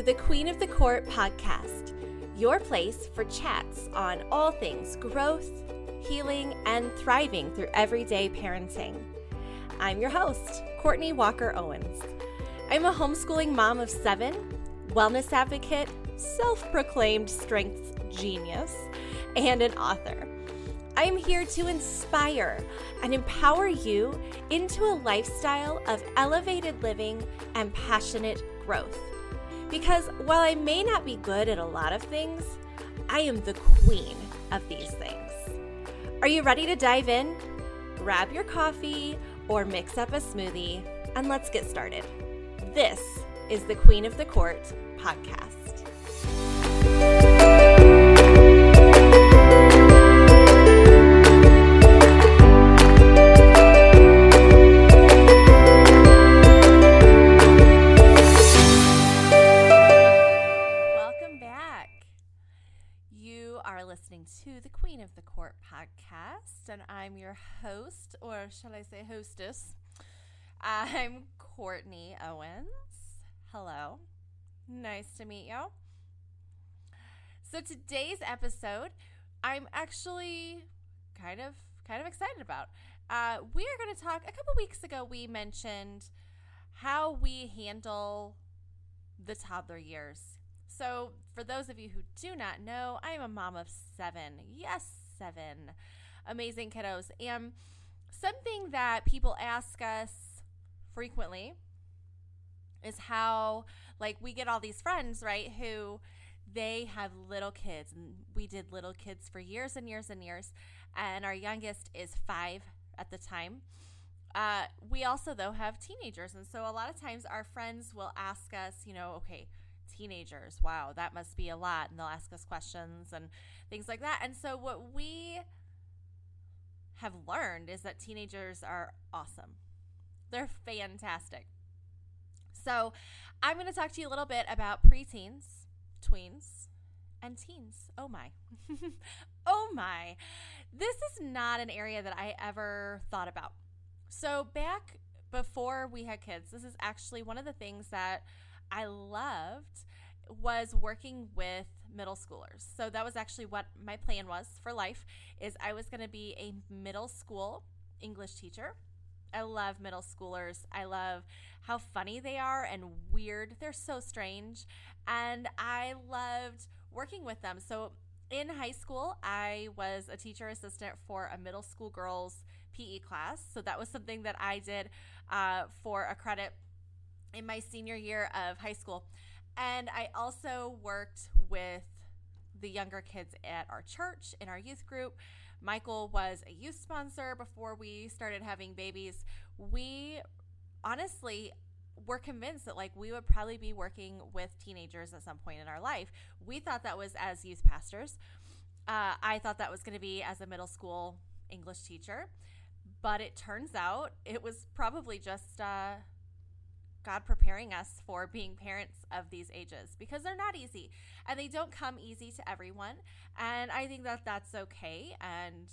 to the Queen of the Court podcast, your place for chats on all things growth, healing, and thriving through everyday parenting. I'm your host, Courtney Walker Owens. I'm a homeschooling mom of seven, wellness advocate, self proclaimed strength genius, and an author. I'm here to inspire and empower you into a lifestyle of elevated living and passionate growth. Because while I may not be good at a lot of things, I am the queen of these things. Are you ready to dive in? Grab your coffee or mix up a smoothie and let's get started. This is the Queen of the Court podcast. I'm Courtney Owens. Hello. Nice to meet you. So today's episode, I'm actually kind of kind of excited about. Uh, we are going to talk. A couple weeks ago, we mentioned how we handle the toddler years. So, for those of you who do not know, I am a mom of seven. Yes, seven amazing kiddos. And something that people ask us frequently is how, like, we get all these friends, right, who they have little kids. And we did little kids for years and years and years. And our youngest is five at the time. Uh, we also, though, have teenagers. And so a lot of times our friends will ask us, you know, okay, teenagers, wow, that must be a lot. And they'll ask us questions and things like that. And so what we have learned is that teenagers are awesome, they're fantastic. So I'm going to talk to you a little bit about preteens, tweens, and teens. Oh my. oh my. This is not an area that I ever thought about. So, back before we had kids, this is actually one of the things that I loved was working with middle schoolers. So that was actually what my plan was for life is I was going to be a middle school English teacher. I love middle schoolers. I love how funny they are and weird. They're so strange. And I loved working with them. So in high school, I was a teacher assistant for a middle school girls PE class. So that was something that I did uh, for a credit in my senior year of high school. And I also worked with the younger kids at our church in our youth group. Michael was a youth sponsor before we started having babies. We honestly were convinced that like we would probably be working with teenagers at some point in our life. We thought that was as youth pastors. Uh, I thought that was going to be as a middle school English teacher, but it turns out it was probably just uh, God preparing us for being parents of these ages because they're not easy and they don't come easy to everyone. And I think that that's okay. And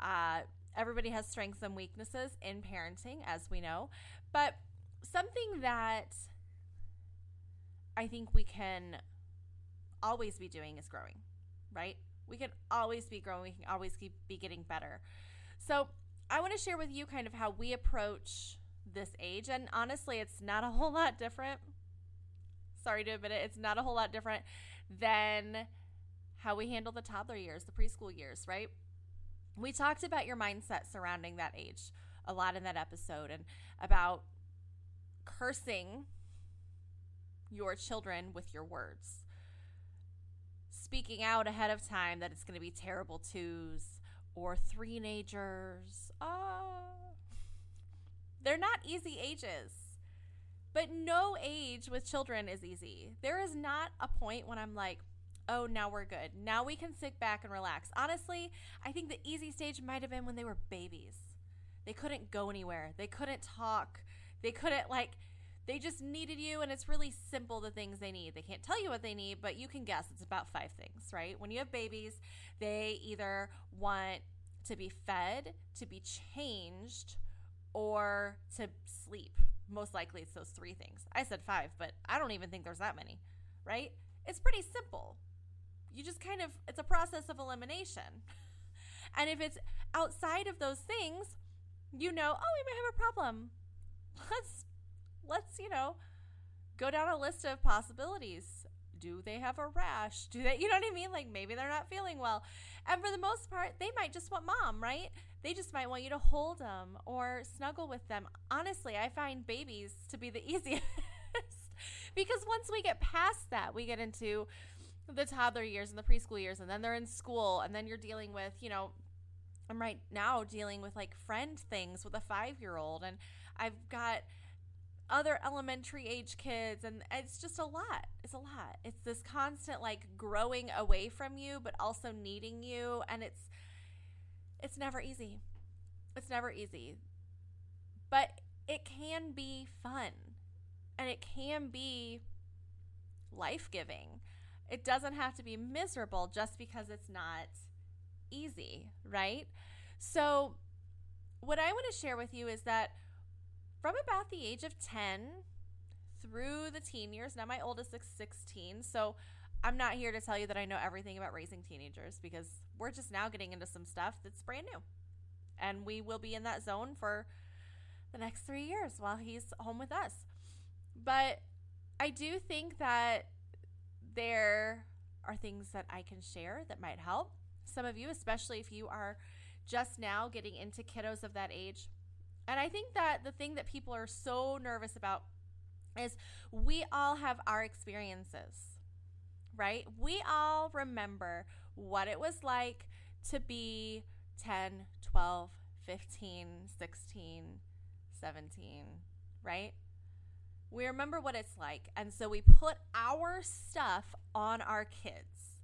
uh, everybody has strengths and weaknesses in parenting, as we know. But something that I think we can always be doing is growing, right? We can always be growing, we can always be getting better. So, I want to share with you kind of how we approach this age. And honestly, it's not a whole lot different. Sorry to admit it, it's not a whole lot different than how we handle the toddler years, the preschool years, right? We talked about your mindset surrounding that age a lot in that episode and about cursing your children with your words. Speaking out ahead of time that it's going to be terrible twos or three nagers. Oh, ah. They're not easy ages. But no age with children is easy. There is not a point when I'm like, oh, now we're good. Now we can sit back and relax. Honestly, I think the easy stage might have been when they were babies. They couldn't go anywhere, they couldn't talk, they couldn't, like, they just needed you, and it's really simple the things they need. They can't tell you what they need, but you can guess it's about five things, right? When you have babies, they either want to be fed, to be changed, or to sleep. Most likely it's those three things. I said five, but I don't even think there's that many. right? It's pretty simple. You just kind of, it's a process of elimination. and if it's outside of those things, you know, oh, we might have a problem. Let's, let's, you know, go down a list of possibilities. Do they have a rash? Do they, you know what I mean? Like maybe they're not feeling well. And for the most part, they might just want mom, right? They just might want you to hold them or snuggle with them. Honestly, I find babies to be the easiest because once we get past that, we get into the toddler years and the preschool years, and then they're in school, and then you're dealing with, you know, I'm right now dealing with like friend things with a five year old, and I've got other elementary age kids and it's just a lot it's a lot it's this constant like growing away from you but also needing you and it's it's never easy. It's never easy. But it can be fun. And it can be life-giving. It doesn't have to be miserable just because it's not easy right? So what i want to share with you is that from about the age of 10 through the teen years. Now, my oldest is 16, so I'm not here to tell you that I know everything about raising teenagers because we're just now getting into some stuff that's brand new. And we will be in that zone for the next three years while he's home with us. But I do think that there are things that I can share that might help some of you, especially if you are just now getting into kiddos of that age. And I think that the thing that people are so nervous about is we all have our experiences, right? We all remember what it was like to be 10, 12, 15, 16, 17, right? We remember what it's like. And so we put our stuff on our kids.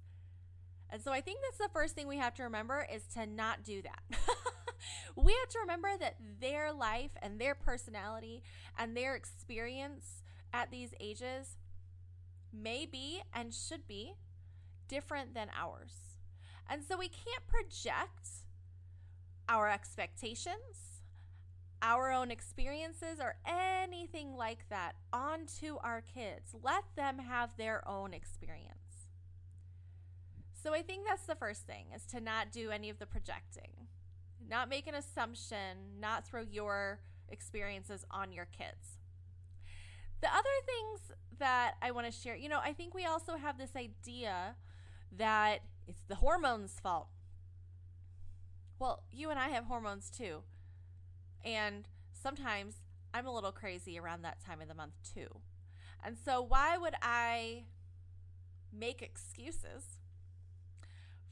And so I think that's the first thing we have to remember is to not do that. we have to remember that their life and their personality and their experience at these ages may be and should be different than ours. And so we can't project our expectations, our own experiences, or anything like that onto our kids. Let them have their own experience. So I think that's the first thing is to not do any of the projecting not make an assumption, not throw your experiences on your kids. The other things that I want to share, you know, I think we also have this idea that it's the hormones' fault. Well, you and I have hormones too. And sometimes I'm a little crazy around that time of the month too. And so, why would I make excuses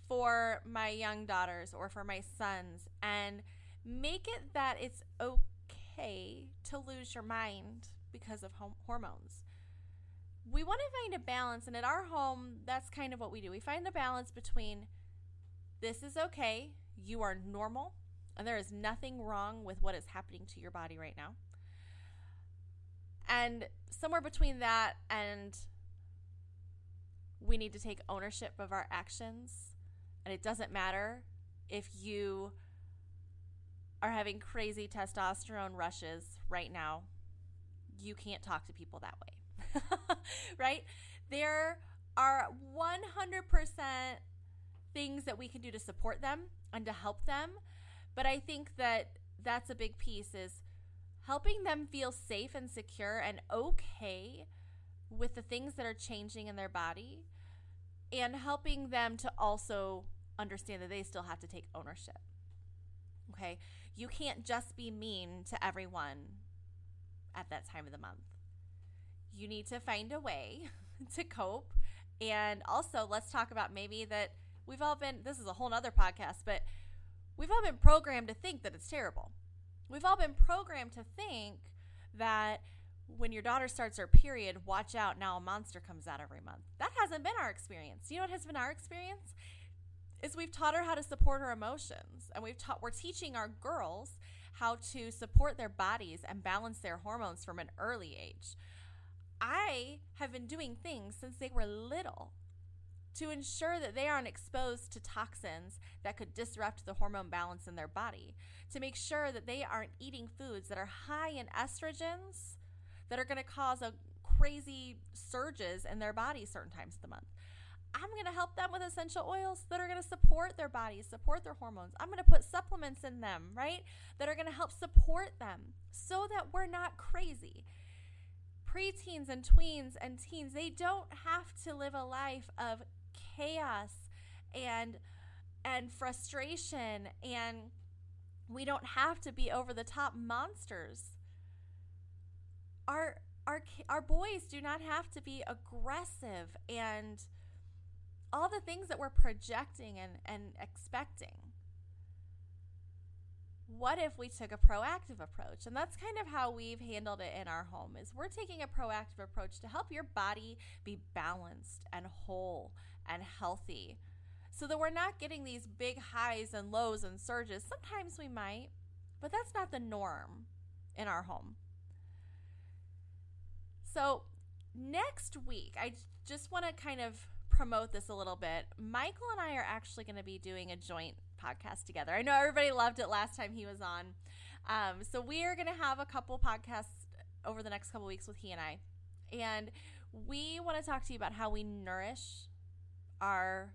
for my young daughters or for my sons and make it that it's okay to lose your mind because of hormones. We want to find a balance, and at our home, that's kind of what we do. We find the balance between this is okay, you are normal, and there is nothing wrong with what is happening to your body right now. And somewhere between that and we need to take ownership of our actions and it doesn't matter if you are having crazy testosterone rushes right now. You can't talk to people that way. right? There are 100% things that we can do to support them and to help them. But I think that that's a big piece is helping them feel safe and secure and okay with the things that are changing in their body and helping them to also understand that they still have to take ownership. Okay? You can't just be mean to everyone at that time of the month. You need to find a way to cope. And also, let's talk about maybe that we've all been, this is a whole nother podcast, but we've all been programmed to think that it's terrible. We've all been programmed to think that when your daughter starts her period, watch out, now a monster comes out every month. That hasn't been our experience. You know what has been our experience? Is we've taught her how to support her emotions and we've taught we're teaching our girls how to support their bodies and balance their hormones from an early age. I have been doing things since they were little to ensure that they aren't exposed to toxins that could disrupt the hormone balance in their body, to make sure that they aren't eating foods that are high in estrogens that are going to cause a crazy surges in their body certain times of the month. I'm going to help them with essential oils that are going to support their bodies, support their hormones. I'm going to put supplements in them, right? That are going to help support them so that we're not crazy. Preteens and tweens and teens, they don't have to live a life of chaos and and frustration and we don't have to be over the top monsters. Our our our boys do not have to be aggressive and all the things that we're projecting and, and expecting. What if we took a proactive approach? And that's kind of how we've handled it in our home is we're taking a proactive approach to help your body be balanced and whole and healthy so that we're not getting these big highs and lows and surges. Sometimes we might, but that's not the norm in our home. So, next week, I just want to kind of promote this a little bit. Michael and I are actually going to be doing a joint podcast together. I know everybody loved it last time he was on. Um, so, we are going to have a couple podcasts over the next couple weeks with he and I. And we want to talk to you about how we nourish our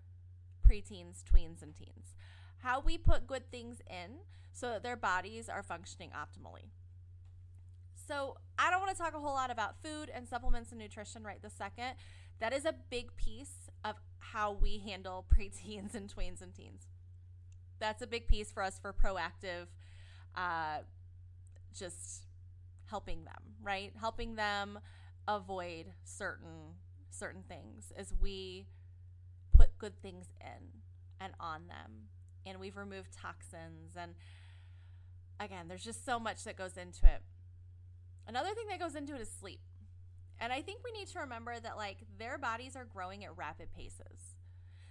preteens, tweens, and teens. How we put good things in so that their bodies are functioning optimally. So, I don't want to talk a whole lot about food and supplements and nutrition right this second. That is a big piece of how we handle preteens and tweens and teens. That's a big piece for us for proactive, uh, just helping them, right? Helping them avoid certain certain things as we put good things in and on them and we've removed toxins and again there's just so much that goes into it another thing that goes into it is sleep and i think we need to remember that like their bodies are growing at rapid paces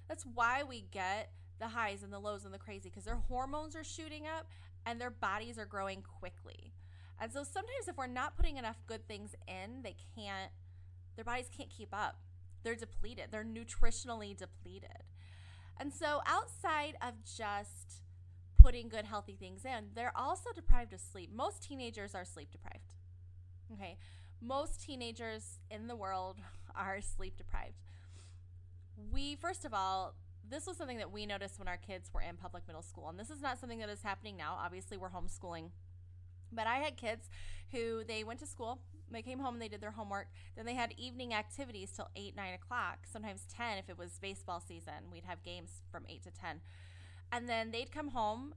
that's why we get the highs and the lows and the crazy because their hormones are shooting up and their bodies are growing quickly and so sometimes if we're not putting enough good things in they can't their bodies can't keep up they're depleted, they're nutritionally depleted. And so, outside of just putting good, healthy things in, they're also deprived of sleep. Most teenagers are sleep deprived. Okay. Most teenagers in the world are sleep deprived. We, first of all, this was something that we noticed when our kids were in public middle school. And this is not something that is happening now. Obviously, we're homeschooling. But I had kids who they went to school, they came home and they did their homework. Then they had evening activities till 8, 9 o'clock, sometimes 10 if it was baseball season. We'd have games from 8 to 10. And then they'd come home,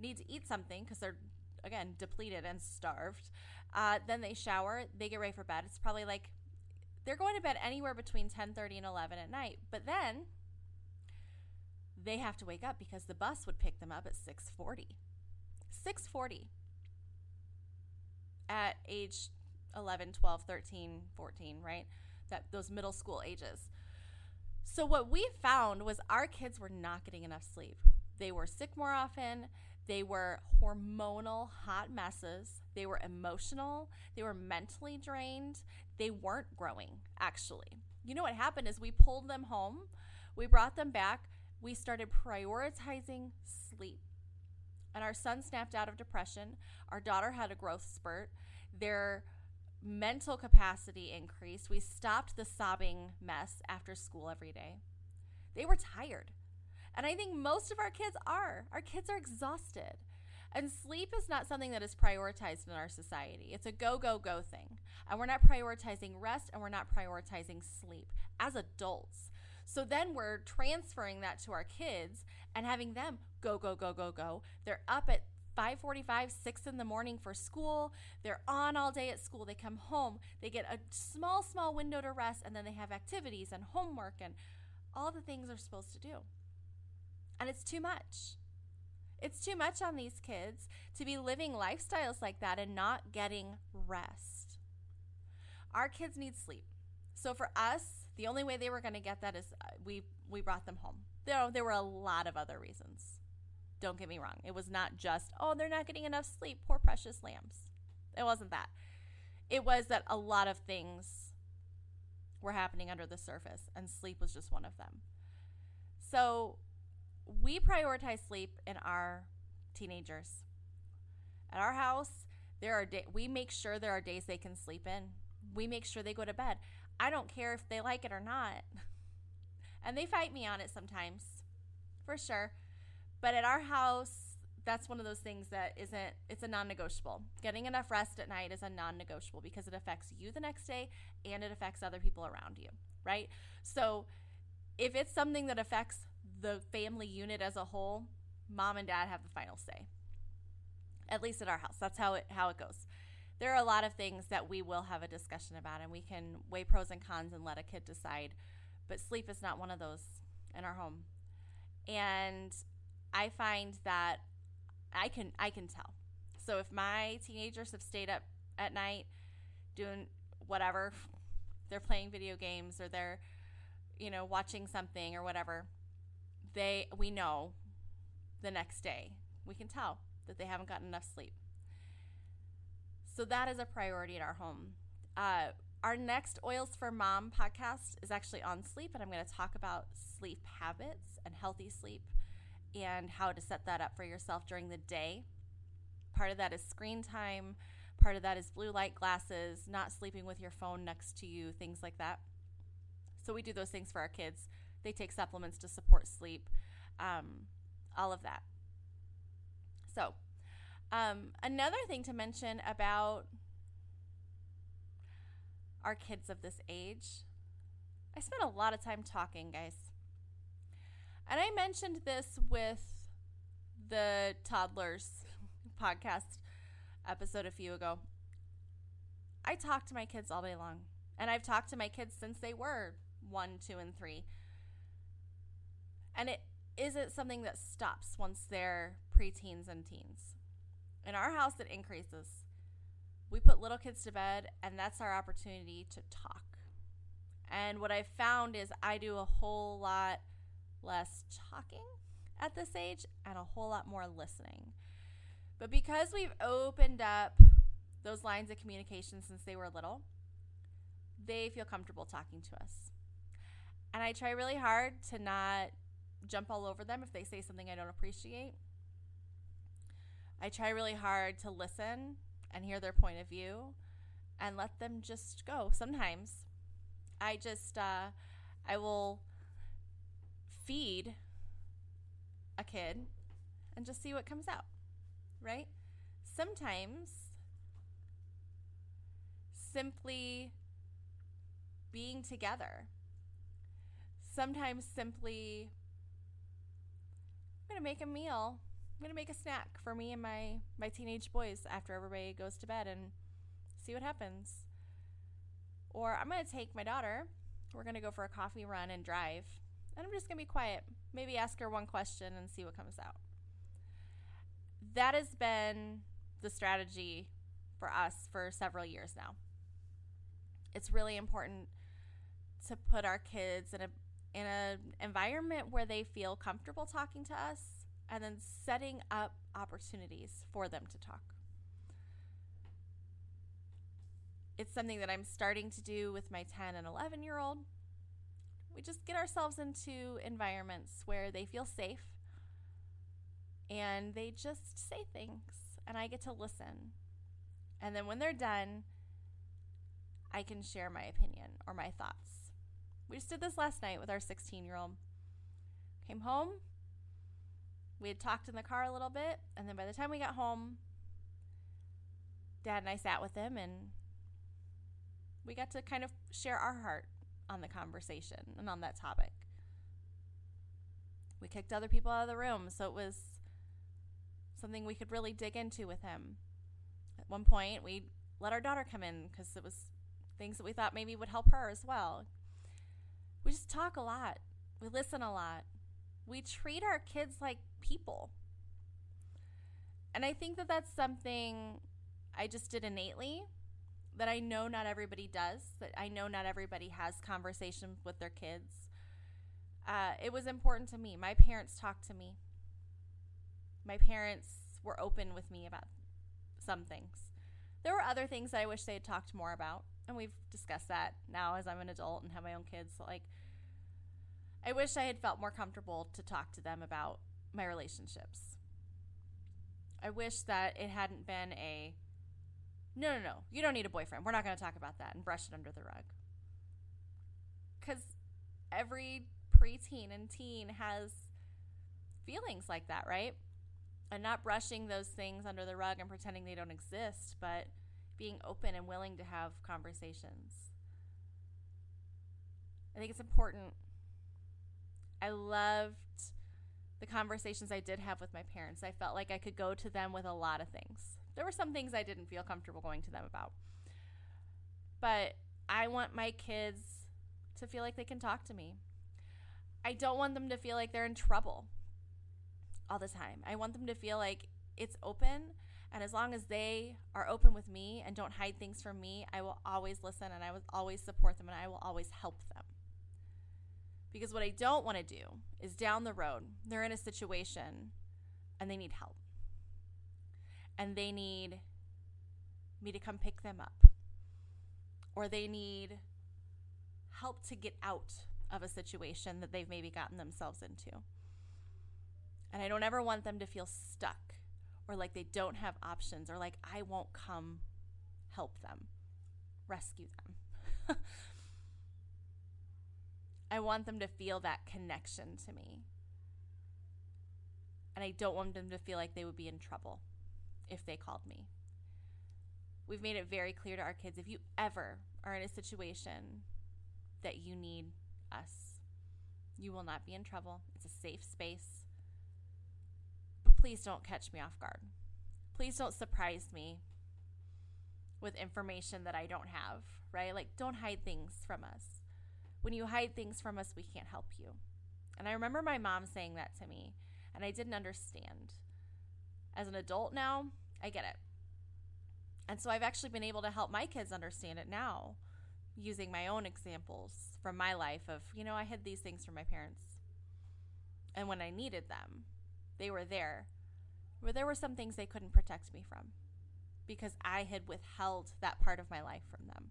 need to eat something because they're, again, depleted and starved. Uh, then they shower, they get ready for bed. It's probably like they're going to bed anywhere between 10:30 and 11 at night. But then they have to wake up because the bus would pick them up at 6:40. 6:40 at age 11, 12, 13, 14, right? That those middle school ages. So what we found was our kids were not getting enough sleep. They were sick more often. They were hormonal hot messes. They were emotional. They were mentally drained. They weren't growing, actually. You know what happened is we pulled them home, we brought them back, we started prioritizing sleep. And our son snapped out of depression. Our daughter had a growth spurt. Their mental capacity increased. We stopped the sobbing mess after school every day. They were tired. And I think most of our kids are. Our kids are exhausted. And sleep is not something that is prioritized in our society. It's a go, go, go thing. And we're not prioritizing rest and we're not prioritizing sleep as adults. So then we're transferring that to our kids and having them go, go, go, go, go. They're up at 5:45, 6 in the morning for school. They're on all day at school. They come home. They get a small small window to rest and then they have activities and homework and all the things they're supposed to do. And it's too much. It's too much on these kids to be living lifestyles like that and not getting rest. Our kids need sleep. So for us, the only way they were going to get that is uh, we we brought them home. There there were a lot of other reasons. Don't get me wrong. It was not just, oh, they're not getting enough sleep. Poor precious lambs. It wasn't that. It was that a lot of things were happening under the surface, and sleep was just one of them. So we prioritize sleep in our teenagers. At our house, there are day- we make sure there are days they can sleep in. we make sure they go to bed. I don't care if they like it or not. And they fight me on it sometimes, for sure. But at our house, that's one of those things that isn't, it's a non negotiable. Getting enough rest at night is a non negotiable because it affects you the next day and it affects other people around you, right? So if it's something that affects the family unit as a whole, mom and dad have the final say. At least at our house. That's how it how it goes. There are a lot of things that we will have a discussion about and we can weigh pros and cons and let a kid decide. But sleep is not one of those in our home. And I find that I can I can tell. So if my teenagers have stayed up at night doing whatever, they're playing video games or they're you know watching something or whatever, they we know the next day. We can tell that they haven't gotten enough sleep. So that is a priority in our home. Uh, our next Oils for Mom podcast is actually on sleep, and I'm going to talk about sleep habits and healthy sleep and how to set that up for yourself during the day. Part of that is screen time, part of that is blue light glasses, not sleeping with your phone next to you, things like that. So we do those things for our kids. They take supplements to support sleep, um, all of that. So, um, another thing to mention about our kids of this age, I spent a lot of time talking, guys. And I mentioned this with the toddlers podcast episode a few ago. I talk to my kids all day long. And I've talked to my kids since they were one, two, and three. And it isn't something that stops once they're preteens and teens. In our house, it increases. We put little kids to bed, and that's our opportunity to talk. And what I've found is I do a whole lot less talking at this age and a whole lot more listening. But because we've opened up those lines of communication since they were little, they feel comfortable talking to us. And I try really hard to not jump all over them if they say something I don't appreciate. I try really hard to listen and hear their point of view and let them just go. Sometimes I just, uh, I will feed a kid and just see what comes out, right? Sometimes simply being together, sometimes simply I'm gonna make a meal. I'm gonna make a snack for me and my my teenage boys after everybody goes to bed and see what happens. Or I'm gonna take my daughter. We're gonna go for a coffee run and drive, and I'm just gonna be quiet. Maybe ask her one question and see what comes out. That has been the strategy for us for several years now. It's really important to put our kids in a in an environment where they feel comfortable talking to us and then setting up opportunities for them to talk. It's something that I'm starting to do with my 10 and 11 year old. We just get ourselves into environments where they feel safe and they just say things, and I get to listen. And then when they're done, I can share my opinion or my thoughts. We just did this last night with our 16 year old. Came home. We had talked in the car a little bit. And then by the time we got home, Dad and I sat with him and we got to kind of share our heart on the conversation and on that topic. We kicked other people out of the room, so it was something we could really dig into with him. At one point, we let our daughter come in because it was things that we thought maybe would help her as well. We just talk a lot. We listen a lot. We treat our kids like people. And I think that that's something I just did innately that I know not everybody does, that I know not everybody has conversations with their kids. Uh, it was important to me. My parents talked to me. My parents were open with me about some things. There were other things that I wish they had talked more about and we've discussed that now as I'm an adult and have my own kids. Like, I wish I had felt more comfortable to talk to them about my relationships. I wish that it hadn't been a no, no, no, you don't need a boyfriend. We're not going to talk about that and brush it under the rug. Because every preteen and teen has feelings like that, right? And not brushing those things under the rug and pretending they don't exist, but being open and willing to have conversations. I think it's important. I loved the conversations I did have with my parents. I felt like I could go to them with a lot of things. There were some things I didn't feel comfortable going to them about. But I want my kids to feel like they can talk to me. I don't want them to feel like they're in trouble all the time. I want them to feel like it's open. And as long as they are open with me and don't hide things from me, I will always listen and I will always support them and I will always help them. Because what I don't want to do is down the road, they're in a situation and they need help. And they need me to come pick them up. Or they need help to get out of a situation that they've maybe gotten themselves into. And I don't ever want them to feel stuck or like they don't have options or like I won't come help them, rescue them. I want them to feel that connection to me. And I don't want them to feel like they would be in trouble if they called me. We've made it very clear to our kids if you ever are in a situation that you need us, you will not be in trouble. It's a safe space. Please don't catch me off guard. Please don't surprise me with information that I don't have, right? Like, don't hide things from us. When you hide things from us, we can't help you. And I remember my mom saying that to me, and I didn't understand. As an adult now, I get it. And so I've actually been able to help my kids understand it now using my own examples from my life of, you know, I hid these things from my parents. And when I needed them, they were there. But there were some things they couldn't protect me from because I had withheld that part of my life from them.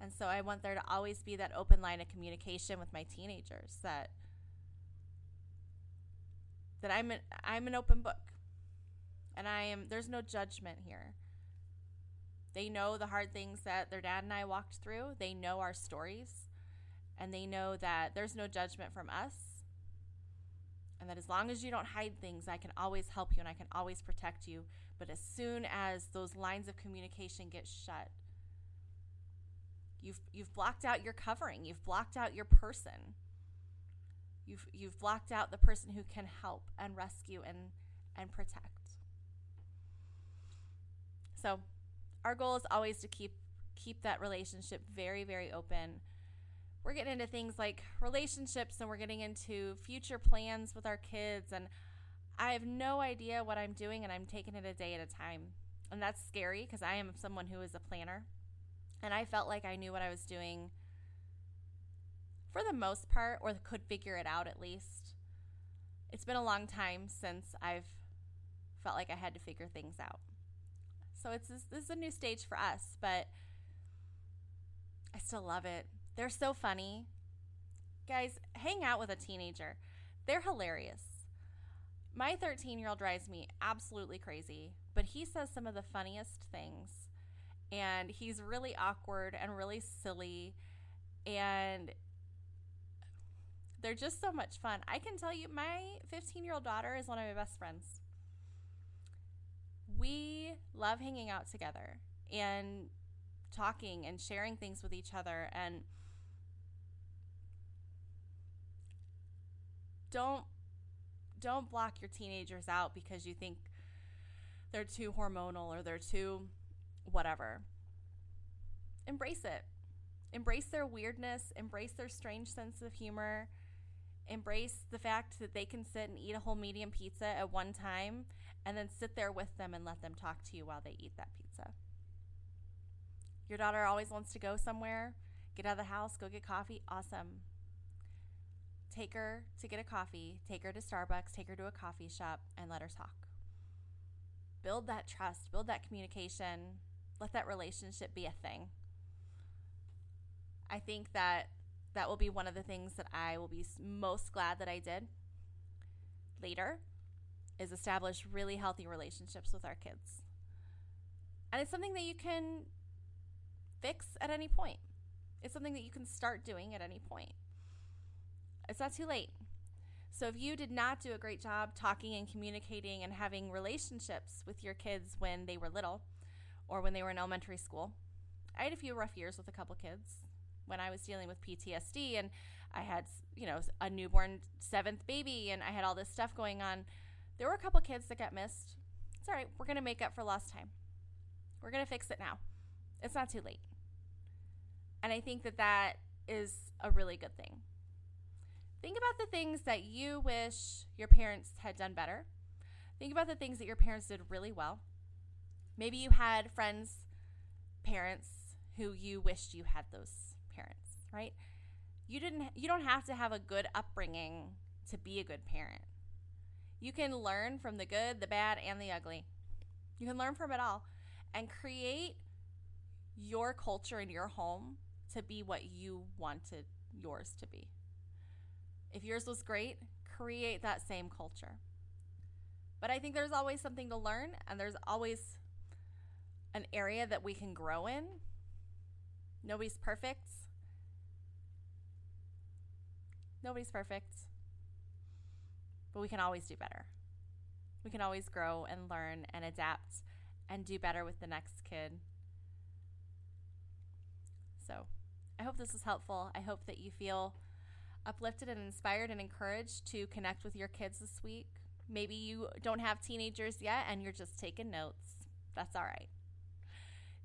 And so I want there to always be that open line of communication with my teenagers that that I'm an, I'm an open book. And I am there's no judgment here. They know the hard things that their dad and I walked through. They know our stories. And they know that there's no judgment from us. And that as long as you don't hide things, I can always help you and I can always protect you. But as soon as those lines of communication get shut, You've you've blocked out your covering. You've blocked out your person. You've you've blocked out the person who can help and rescue and and protect. So, our goal is always to keep keep that relationship very very open. We're getting into things like relationships and we're getting into future plans with our kids and I have no idea what I'm doing and I'm taking it a day at a time. And that's scary because I am someone who is a planner. And I felt like I knew what I was doing for the most part, or could figure it out at least. It's been a long time since I've felt like I had to figure things out. So it's this, this is a new stage for us, but I still love it. They're so funny. Guys, hang out with a teenager. They're hilarious. My 13 year old drives me absolutely crazy, but he says some of the funniest things and he's really awkward and really silly and they're just so much fun. I can tell you, my 15 year old daughter is one of my best friends. We love hanging out together and talking and sharing things with each other. And don't don't block your teenagers out because you think they're too hormonal or they're too whatever. Embrace it. Embrace their weirdness, embrace their strange sense of humor, embrace the fact that they can sit and eat a whole medium pizza at one time and then sit there with them and let them talk to you while they eat that pizza. Your daughter always wants to go somewhere, get out of the house, go get coffee. Awesome. Take her to get a coffee, take her to Starbucks, take her to a coffee shop, and let her talk. Build that trust, build that communication, let that relationship be a thing. I think that that will be one of the things that I will be most glad that I did later is establish really healthy relationships with our kids. And it's something that you can fix at any point. It's something that you can start doing at any point. It's not too late. So if you did not do a great job talking and communicating and having relationships with your kids when they were little or when they were in elementary school, I had a few rough years with a couple kids when I was dealing with PTSD and I had, you know, a newborn seventh baby and I had all this stuff going on. There were a couple kids that got missed. It's all right. We're going to make up for lost time. We're going to fix it now. It's not too late. And I think that that is a really good thing. Think about the things that you wish your parents had done better. Think about the things that your parents did really well. Maybe you had friends, parents who you wished you had those parents, right? You didn't you don't have to have a good upbringing to be a good parent. You can learn from the good, the bad, and the ugly. You can learn from it all and create your culture in your home to be what you wanted yours to be. If yours was great, create that same culture. But I think there's always something to learn, and there's always an area that we can grow in. Nobody's perfect. Nobody's perfect. But we can always do better. We can always grow and learn and adapt and do better with the next kid. So, I hope this was helpful. I hope that you feel uplifted and inspired and encouraged to connect with your kids this week. Maybe you don't have teenagers yet and you're just taking notes. That's all right.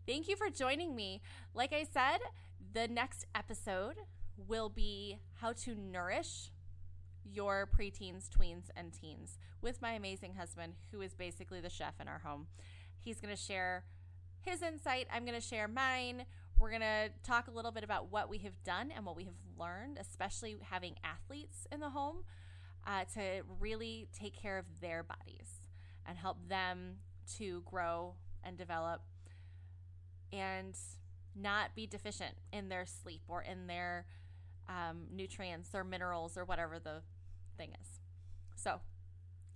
Thank you for joining me. Like I said, the next episode will be how to nourish your preteens, tweens, and teens with my amazing husband, who is basically the chef in our home. He's going to share his insight. I'm going to share mine. We're going to talk a little bit about what we have done and what we have learned, especially having athletes in the home, uh, to really take care of their bodies and help them to grow and develop and not be deficient in their sleep or in their um, nutrients or minerals or whatever the thing is. So,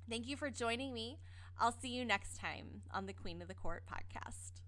thank you for joining me. I'll see you next time on the Queen of the Court podcast.